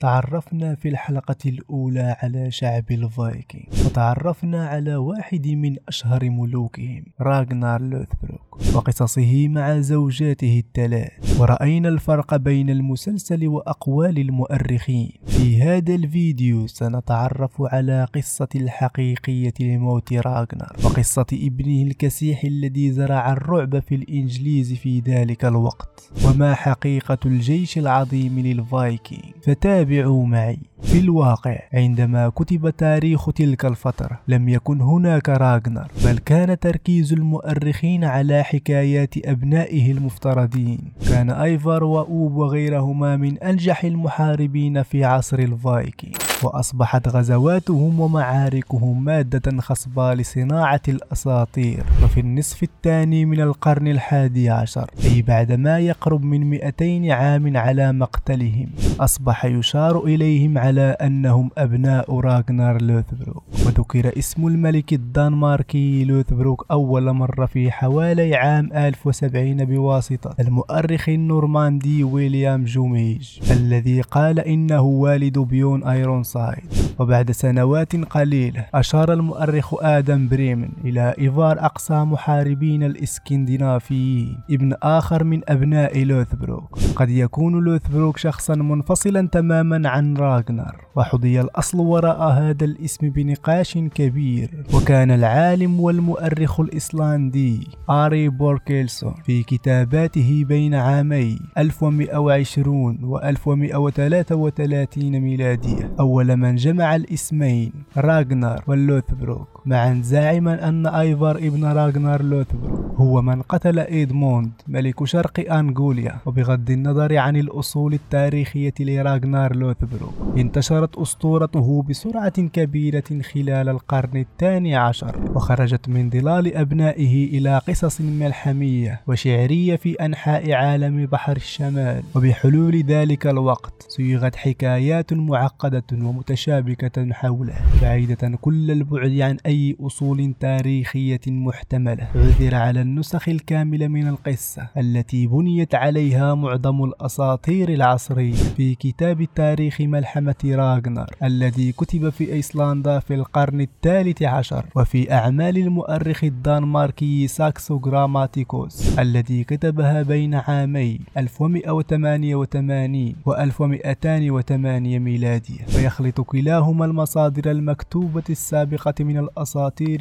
تعرفنا في الحلقة الأولى على شعب الفايكنج وتعرفنا على واحد من أشهر ملوكهم راغنار لوثبروك وقصصه مع زوجاته الثلاث. ورأينا الفرق بين المسلسل وأقوال المؤرخين. في هذا الفيديو سنتعرف على قصة الحقيقية لموت راغنار وقصة ابنه الكسيح الذي زرع الرعب في الإنجليز في ذلك الوقت. وما حقيقة الجيش العظيم للفايكنج فتابع تابعوا معي في الواقع. عندما كتب تاريخ تلك الفترة لم يكن هناك راغنر بل كان تركيز المؤرخين على حكايات أبنائه المفترضين. كان أيفر وأوبا وغيرهما من أنجح المحاربين في عصر الفايكنج وأصبحت غزواتهم ومعاركهم مادة خصبة لصناعة الأساطير. وفي النصف الثاني من القرن الحادي عشر أي بعد ما يقرب من 200 عام على مقتلهم أصبح يشار إليهم على أنهم أبناء راغنار لوثبروك. وذكر اسم الملك الدنماركي لوثبروك أول مرة في حوالي عام 1070 بواسطة المؤرخ النورماندي ويليام جوميج الذي قال إنه والد بيورن ايرون سايد وبعد سنوات قليلة أشار المؤرخ آدم بريمن إلى إيفار أقسى المحاربين الإسكندنافيين ابن آخر من أبناء لوثبروك. قد يكون لوثبروك شخصا منفصلا تماما عن راغنر وحظي الأصل وراء هذا الاسم بنقاش كبير. وكان العالم والمؤرخ الإسلندي آري بوركيلسون في كتاباته بين عامي 1120 و 1133 ميلادية أول من جمع الاسمين راغنار واللوثبروك. معا زاعما أن أيفر ابن راغنار لوثبروك هو من قتل إيدموند ملك شرق أنجليا وبغض النظر عن الأصول التاريخية لراغنار لوثبروك انتشرت أسطورته بسرعة كبيرة خلال القرن الثاني عشر وخرجت من ظلال أبنائه إلى قصص ملحمية وشعرية في أنحاء عالم بحر الشمال وبحلول ذلك الوقت صيغت حكايات معقدة ومتشابكة حوله بعيدة كل البعد عن أي أصول تاريخية محتملة. عثر على النسخ الكاملة من القصة التي بنيت عليها معظم الأساطير العصرية في كتاب تاريخ ملحمة راغنر الذي كتب في أيسلندا في القرن الثالث عشر وفي أعمال المؤرخ الدنماركي ساكسو غراماتيكوس الذي كتبها بين عامي 1188 و 1208 ميلادية. ويخلط كلاهما المصادر المكتوبة السابقة من الأساطير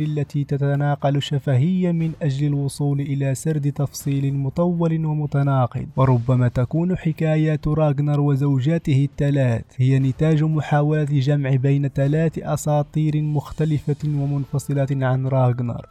التي تتناقل شفهيا من أجل الوصول إلى سرد تفصيل مطول ومتناقض. وربما تكون حكايات راغنر وزوجاته الثلاث هي نتاج محاولة جمع بين ثلاث أساطير مختلفة ومنفصلة عن راغنر.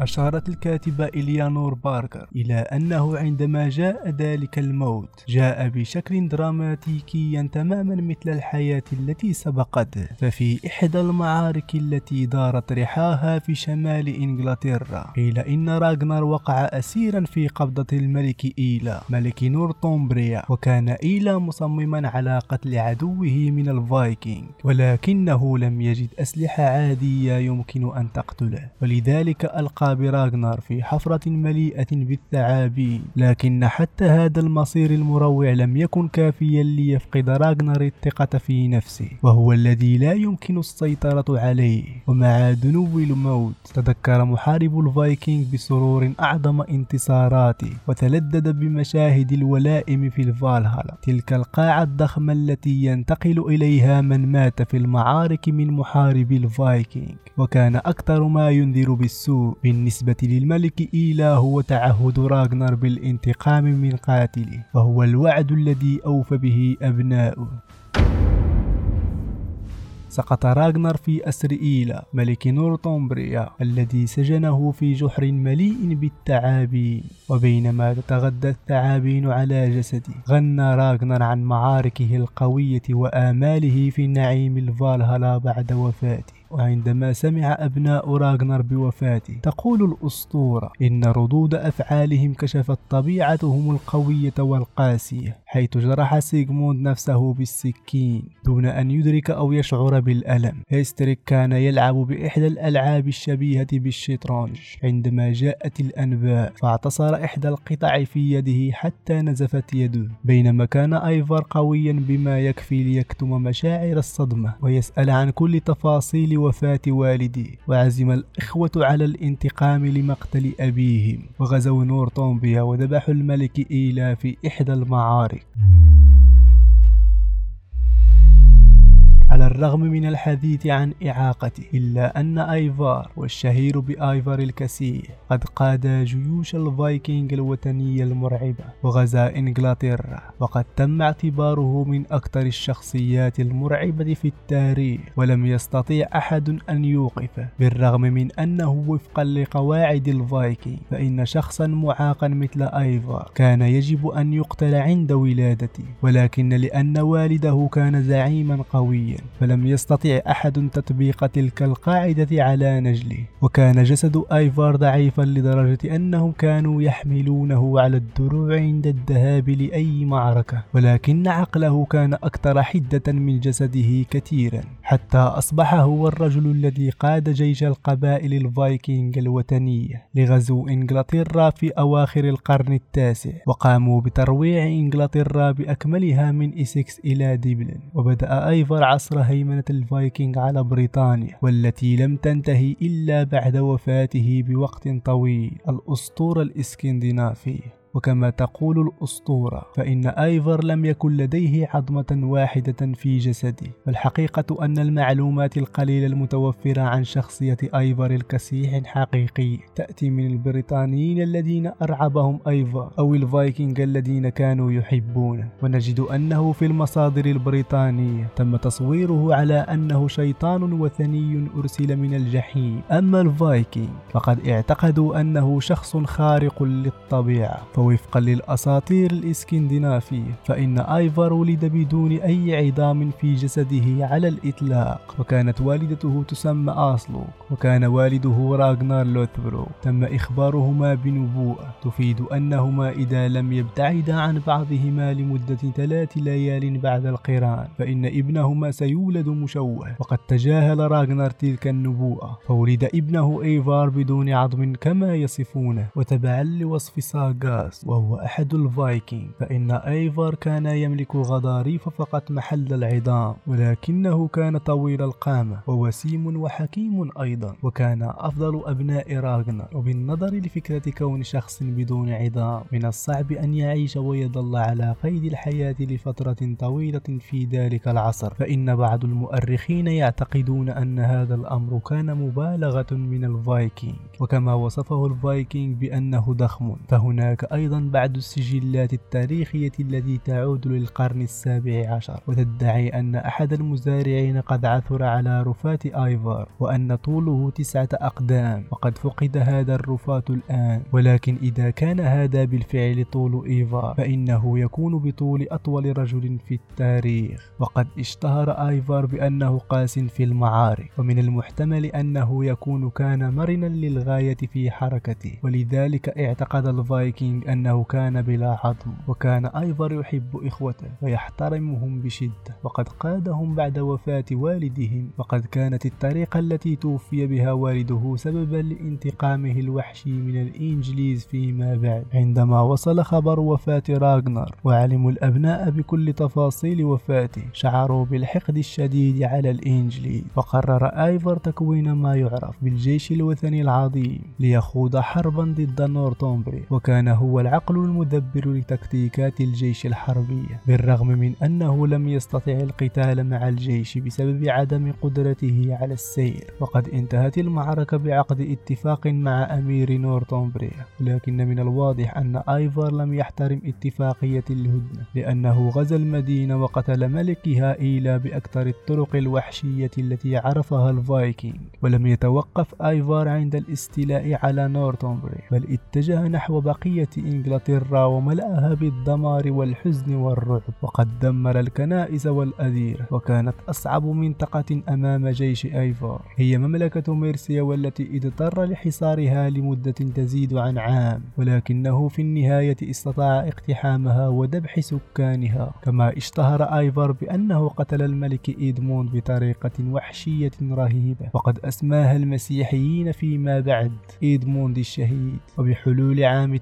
أشارت الكاتبة إليانور باركر إلى أنه عندما جاء ذلك الموت جاء بشكل دراماتيكي تماما مثل الحياة التي سبقته. ففي إحدى المعارك التي دارت رحاها في شمال إنجلترا قيل إن راغنر وقع أسيرا في قبضة الملك إيلا ملك نورتومبريا وكان إيلا مصمما على قتل عدوه من الفايكنج ولكنه لم يجد أسلحة عادية يمكن أن تقتله. ولذلك ألقي براغنر في حفرة مليئة بالثعابين لكن حتى هذا المصير المروع لم يكن كافيا ليفقد راغنر الثقة في نفسه وهو الذي لا يمكن السيطرة عليه. ومع دنو الموت تذكر محارب الفايكنج بسرور أعظم انتصاراته وتلذذ بمشاهد الولائم في الفالهالا. تلك القاعة الضخمة التي ينتقل إليها من مات في المعارك من محاربي الفايكنج وكان أكثر ما ينذر بالسوء. بالنسبة للملك إيلا هو تعهد راغنر بالانتقام من قاتله وهو الوعد الذي أوفى به أبناؤه. سقط راغنر في أسر إيلا ملك نورتومبريا الذي سجنه في جحر مليء بالثعابين وبينما تتغذى الثعابين على جسده غنى راغنر عن معاركه القوية وآماله في نعيم الفالهالا بعد وفاته. وعندما سمع أبناء راغنر بوفاته تقول الأسطورة إن ردود أفعالهم كشفت طبيعتهم القوية والقاسية حيث جرح سيغورد نفسه بالسكين دون أن يدرك أو يشعر بالألم. هفيتسيرك كان يلعب بإحدى الألعاب الشبيهة بالشطرنج. عندما جاءت الأنباء فاعتصر إحدى القطع في يده حتى نزفت يده بينما كان أيفر قويا بما يكفي ليكتم مشاعر الصدمة ويسأل عن كل تفاصيل وفاة والده وعزم الإخوة على الانتقام لمقتل أبيهم. وغزوا نورتومبيا وذبحوا الملك إيلا في إحدى المعارك. على الرغم من الحديث عن إعاقته إلا أن أيفار والشهير بآيفار الكسيح قد قاد جيوش الفايكنج الوثنية المرعبة وغزا إنجلترا وقد تم اعتباره من أكثر الشخصيات المرعبة في التاريخ ولم يستطيع أحد أن يوقفه بالرغم من أنه وفقا لقواعد الفايكنج فإن شخصا معاقا مثل أيفار كان يجب أن يقتل عند ولادته ولكن لأن والده كان زعيما قويا فلم يستطع أحد تطبيق تلك القاعدة على نجله وكان جسد آيفار ضعيفا لدرجة أنهم كانوا يحملونه على الدروع عند الذهاب لأي معركة ولكن عقله كان أكثر حدة من جسده كثيرا حتى أصبح هو الرجل الذي قاد جيش القبائل الفايكنج الوثنية لغزو إنجلترا في أواخر القرن التاسع وقاموا بترويع إنجلترا بأكملها من إسكس إلى دبلن وبدأ أيفر عصر هيمنة الفايكنج على بريطانيا والتي لم تنتهي إلا بعد وفاته بوقت طويل. الأسطورة الإسكندنافية وكما تقول الأسطورة فإن آيفر لم يكن لديه عظمة واحدة في جسده. والحقيقة أن المعلومات القليلة المتوفرة عن شخصية آيفر الكسيح الحقيقي تأتي من البريطانيين الذين أرعبهم آيفر أو الفايكنج الذين كانوا يحبونه. ونجد أنه في المصادر البريطانية تم تصويره على أنه شيطان وثني أرسل من الجحيم. أما الفايكنج فقد اعتقدوا أنه شخص خارق للطبيعة. وفقا للأساطير الإسكندنافية فإن آيفر ولد بدون أي عظام في جسده على الإطلاق وكانت والدته تسمى آسلوك وكان والده راغنار لوثبروك تم إخبارهما بنبوءة تفيد أنهما إذا لم يبتعدا عن بعضهما لمدة ثلاث ليال بعد القران فإن ابنهما سيولد مشوه. وقد تجاهل راغنار تلك النبوءة فولد ابنه إيفار بدون عظم كما يصفونه وتبعا لوصف ساغاس. الناس وهو أحد الفايكنج فإن أيفر كان يملك غضاريف فقط محل العظام ولكنه كان طويل القامة ووسيم وحكيم أيضا وكان أفضل أبناء راغنر. وبالنظر لفكرة كون شخص بدون عظام من الصعب أن يعيش ويظل على قيد الحياة لفترة طويلة في ذلك العصر. فإن بعض المؤرخين يعتقدون أن هذا الأمر كان مبالغة من الفايكنج وكما وصفه الفايكنج بأنه ضخم فهناك بعض السجلات التاريخية التي تعود للقرن السابع عشر وتدعي أن أحد المزارعين قد عثر على رفات آيفار وأن طوله تسعة أقدام وقد فقد هذا الرفات الآن. ولكن إذا كان هذا بالفعل طول إيفار فإنه يكون بطول أطول رجل في التاريخ. وقد اشتهر آيفار بأنه قاس في المعارك ومن المحتمل أنه يكون كان مرنا للغاية في حركته. ولذلك اعتقد الفايكنج أنه كان بلا عظم وكان أيفر يحب إخوته ويحترمهم بشدة. وقد قادهم بعد وفاة والدهم وقد كانت الطريقة التي توفي بها والده سببا لانتقامه الوحشي من الإنجليز فيما بعد. عندما وصل خبر وفاة راغنر وعلموا الأبناء بكل تفاصيل وفاته شعروا بالحقد الشديد على الإنجليز. وقرر آيفر تكوين ما يعرف بالجيش الوثني العظيم ليخوض حربا ضد نورتومبري وكان هو هو العقل المدبر لتكتيكات الجيش الحربية بالرغم من أنه لم يستطع القتال مع الجيش بسبب عدم قدرته على السير وقد انتهت المعركة بعقد اتفاق مع أمير نورتومبريا ولكن من الواضح أن آيفر لم يحترم اتفاقية الهدنة لأنه غزا المدينة وقتل ملكها إيلا بأكثر الطرق الوحشية التي عرفها الفايكنج ولم يتوقف آيفار عند الاستيلاء على نورتومبريا بل اتجه نحو بقية إنجلترا وملأها بالدمار والحزن والرعب وقد دمر الكنائس والأديرة وكانت أصعب منطقة أمام جيش أيفور. هي مملكة ميرسيا والتي اضطر لحصارها لمدة تزيد عن عام ولكنه في النهاية استطاع اقتحامها وذبح سكانها. كما اشتهر آيفور بأنه قتل الملك إيدموند بطريقة وحشية رهيبة وقد أسماها المسيحيين فيما بعد إيدموند الشهيد. وبحلول عام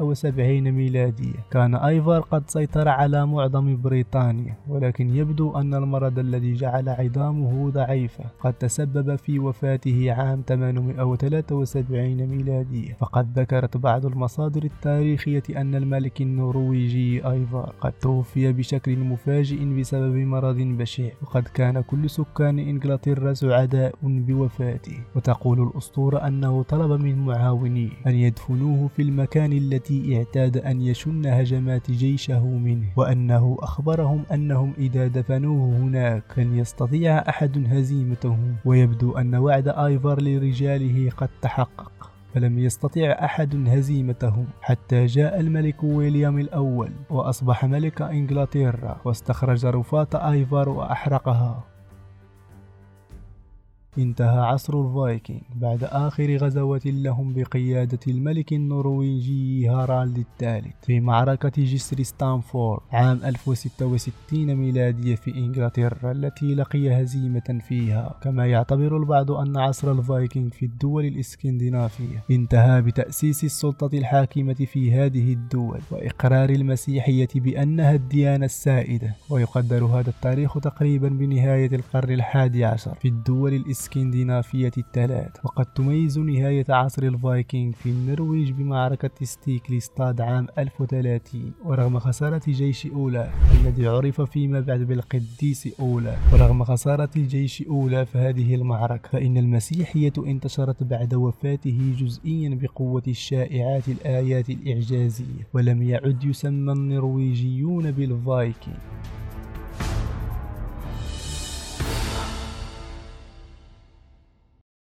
870 ميلادية. كان آيفار قد سيطر على معظم بريطانيا ولكن يبدو أن المرض الذي جعل عظامه ضعيفة. قد تسبب في وفاته عام 873 ميلادية. فقد ذكرت بعض المصادر التاريخية أن الملك النرويجي آيفار قد توفي بشكل مفاجئ بسبب مرض بشع. وقد كان كل سكان إنجلترا سعداء بوفاته. وتقول الأسطورة أنه طلب من معاونيه أن يدفنوه في المكان التي اعتاد أن يشن هجمات جيشه منه وأنه أخبرهم أنهم إذا دفنوه هناك لن يستطيع أحد هزيمتهم ويبدو أن وعد آيفر لرجاله قد تحقق فلم يستطع أحد هزيمتهم حتى جاء الملك ويليام الأول وأصبح ملك إنجلترا واستخرج رفات آيفار وأحرقها. انتهى عصر الفايكنج بعد آخر غزوة لهم بقيادة الملك النرويجي هارالد الثالث في معركة جسر ستانفورد عام 1066 ميلادية في إنجلترا التي لقي هزيمة فيها. كما يعتبر البعض أن عصر الفايكنج في الدول الإسكندنافية انتهى بتأسيس السلطة الحاكمة في هذه الدول وإقرار المسيحية بأنها الديانة السائدة. ويقدر هذا التاريخ تقريبا بنهاية القرن الحادي عشر في الدول الإسكندنافية. الإسكندنافية الثلاث وقد تميز نهاية عصر الفايكنج في النرويج بمعركة ستيكليستاد عام 1030 ورغم خسارة جيش أولاف الذي عرف فيما بعد بالقديس أولاف ورغم خسارة الجيش أولاف هذه المعركة فإن المسيحية انتشرت بعد وفاته جزئيا بقوة الشائعات الآيات الإعجازية ولم يعد يسمى النرويجيون بالفايكنج